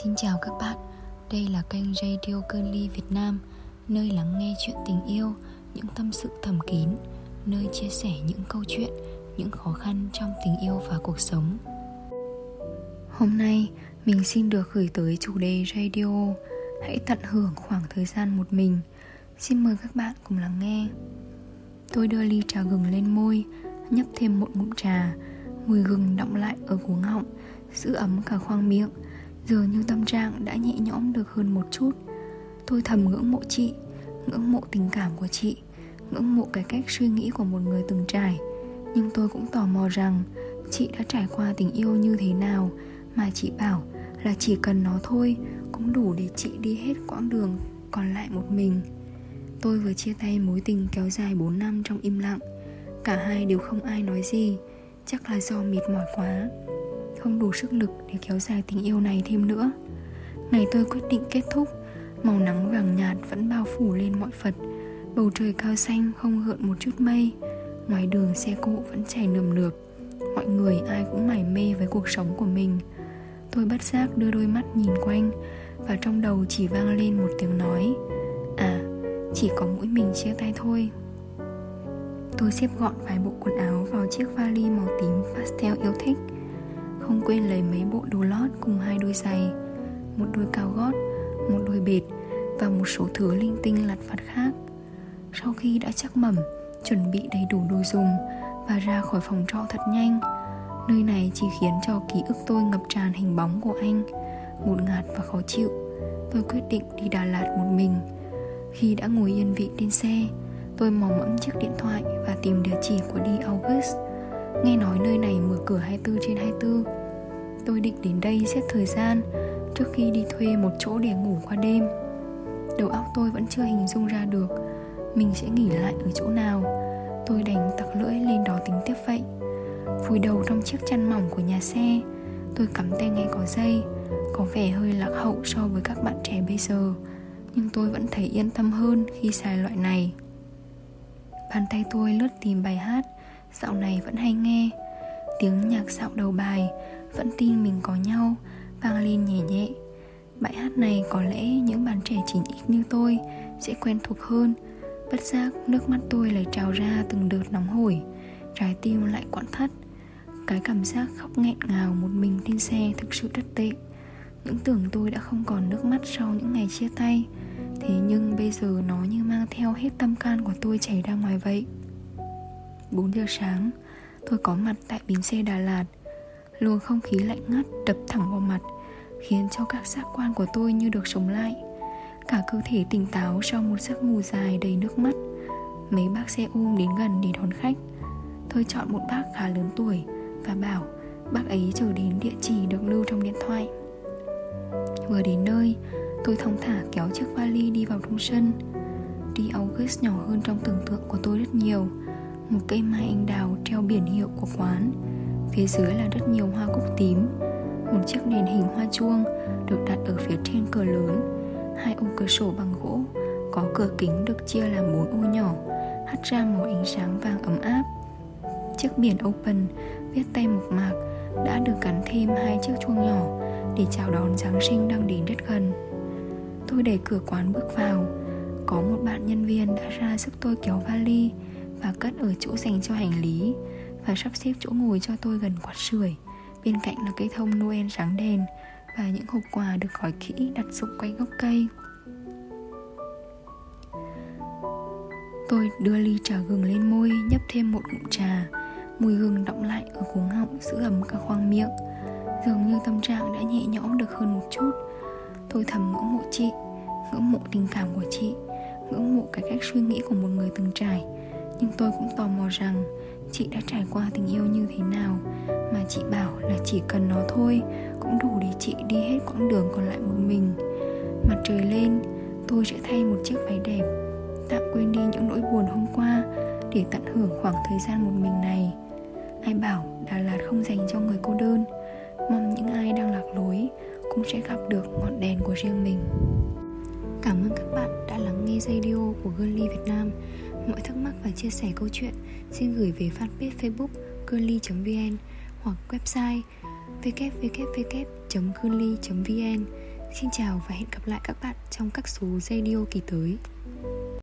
Xin chào các bạn, đây là kênh Radio Cơn Ly Việt Nam Nơi lắng nghe chuyện tình yêu, những tâm sự thầm kín Nơi chia sẻ những câu chuyện, những khó khăn trong tình yêu và cuộc sống. Hôm nay, mình xin được gửi tới chủ đề radio. Hãy tận hưởng khoảng thời gian một mình. Xin mời các bạn cùng lắng nghe. Tôi đưa ly trà gừng lên môi Nhấp thêm một ngụm trà. Mùi gừng đọng lại ở cuống họng Giữ ấm cả khoang miệng. Dường như tâm trạng đã nhẹ nhõm được hơn một chút. Tôi thầm ngưỡng mộ chị, Ngưỡng mộ tình cảm của chị, Ngưỡng mộ cái cách suy nghĩ của một người từng trải. Nhưng tôi cũng tò mò rằng, Chị đã trải qua tình yêu như thế nào Mà chị bảo là chỉ cần nó thôi Cũng đủ để chị đi hết quãng đường Còn lại một mình. Tôi vừa chia tay mối tình kéo dài 4 năm trong im lặng. Cả hai đều không ai nói gì, Chắc là do mệt mỏi quá không đủ sức lực để kéo dài tình yêu này thêm nữa. Ngày tôi quyết định kết thúc, màu nắng vàng nhạt vẫn bao phủ lên mọi phật bầu trời cao xanh không gợn một chút mây, ngoài đường xe cộ vẫn chảy nườm nượp. Mọi người ai cũng mải mê với cuộc sống của mình. Tôi bất giác đưa đôi mắt nhìn quanh, và trong đầu chỉ vang lên một tiếng nói. À chỉ có mỗi mình chia tay thôi. Tôi xếp gọn vài bộ quần áo vào chiếc vali màu tím pastel yêu thích không quên lấy mấy bộ đồ lót cùng hai đôi giày Một đôi cao gót, một đôi bệt Và một số thứ linh tinh lặt vặt khác. Sau khi đã chắc mẩm Chuẩn bị đầy đủ đồ dùng Và ra khỏi phòng trọ thật nhanh Nơi này chỉ khiến cho ký ức tôi ngập tràn hình bóng của anh ngột ngạt và khó chịu. Tôi quyết định đi Đà Lạt một mình. Khi đã ngồi yên vị trên xe Tôi mò mẫm chiếc điện thoại và tìm địa chỉ của đi August. Nghe nói nơi này mở cửa 24 trên 24 Tôi định đến đây xét thời gian, Trước khi đi thuê một chỗ để ngủ qua đêm. Đầu óc tôi vẫn chưa hình dung ra được Mình sẽ nghỉ lại ở chỗ nào. Tôi đành tặc lưỡi lên đó tính tiếp vậy. Vùi đầu trong chiếc chăn mỏng của nhà xe, Tôi cắm tay nghe có dây, Có vẻ hơi lạc hậu so với các bạn trẻ bây giờ. Nhưng tôi vẫn thấy yên tâm hơn khi xài loại này. Bàn tay tôi lướt tìm bài hát Dạo này vẫn hay nghe. Tiếng nhạc dạo đầu bài Vẫn tin mình có nhau, Vang lên nhẹ nhẹ. Bài hát này có lẽ những bạn trẻ chín ít như tôi Sẽ quen thuộc hơn. Bất giác nước mắt tôi lại trào ra từng đợt nóng hổi, Trái tim lại quặn thắt. Cái cảm giác khóc nghẹn ngào một mình trên xe thực sự rất tệ. Những tưởng tôi đã không còn nước mắt sau những ngày chia tay. Thế nhưng bây giờ nó như mang theo hết tâm can của tôi chảy ra ngoài vậy. 4 giờ sáng, Tôi có mặt tại bến xe Đà Lạt. Luồng không khí lạnh ngắt đập thẳng vào mặt, Khiến cho các giác quan của tôi như được sống lại. Cả cơ thể tỉnh táo sau một giấc ngủ dài đầy nước mắt. Mấy bác xe ôm đến gần để đón khách. Tôi chọn một bác khá lớn tuổi Và bảo bác ấy chờ đến địa chỉ được lưu trong điện thoại. Vừa đến nơi, Tôi thong thả kéo chiếc vali đi vào trong sân. Đi August nhỏ hơn trong tưởng tượng của tôi rất nhiều một cây mai anh đào treo biển hiệu của quán. Phía dưới là rất nhiều hoa cúc tím một chiếc đèn hình hoa chuông được đặt ở phía trên cửa lớn. Hai ô cửa sổ bằng gỗ có cửa kính được chia làm bốn ô nhỏ hắt ra màu ánh sáng vàng ấm áp. Chiếc biển open viết tay mộc mạc đã được gắn thêm hai chiếc chuông nhỏ để chào đón Giáng sinh đang đến rất gần. Tôi đẩy cửa quán bước vào, có một bạn nhân viên đã ra giúp tôi kéo vali và cất ở chỗ dành cho hành lý và sắp xếp chỗ ngồi cho tôi gần quạt sưởi. Bên cạnh là cây thông noel sáng đèn và những hộp quà được gói kỹ đặt xung quanh gốc cây. Tôi đưa ly trà gừng lên môi, nhấp thêm một ngụm trà. Mùi gừng đọng lại ở cuống họng giữ ấm cả khoang miệng. Dường như tâm trạng đã nhẹ nhõm được hơn một chút. Tôi thầm ngưỡng mộ chị, ngưỡng mộ tình cảm của chị, ngưỡng mộ cái cách suy nghĩ của một người từng trải nhưng tôi cũng tò mò rằng chị đã trải qua tình yêu như thế nào, mà chị bảo là chỉ cần nó thôi cũng đủ để chị đi hết quãng đường còn lại một mình. Mặt trời lên, tôi sẽ thay một chiếc váy đẹp, tạm quên đi những nỗi buồn hôm qua để tận hưởng khoảng thời gian một mình này. Ai bảo đà lạt không dành cho người cô đơn, mong những ai đang lạc lối cũng sẽ gặp được ngọn đèn của riêng mình. Cảm ơn các bạn đã lắng nghe radio của girlie việt nam. Mọi thắc mắc và chia sẻ câu chuyện, xin gửi về fanpage Facebook curly.vn hoặc website www.curly.vn. Xin chào và hẹn gặp lại các bạn trong các số radio kỳ tới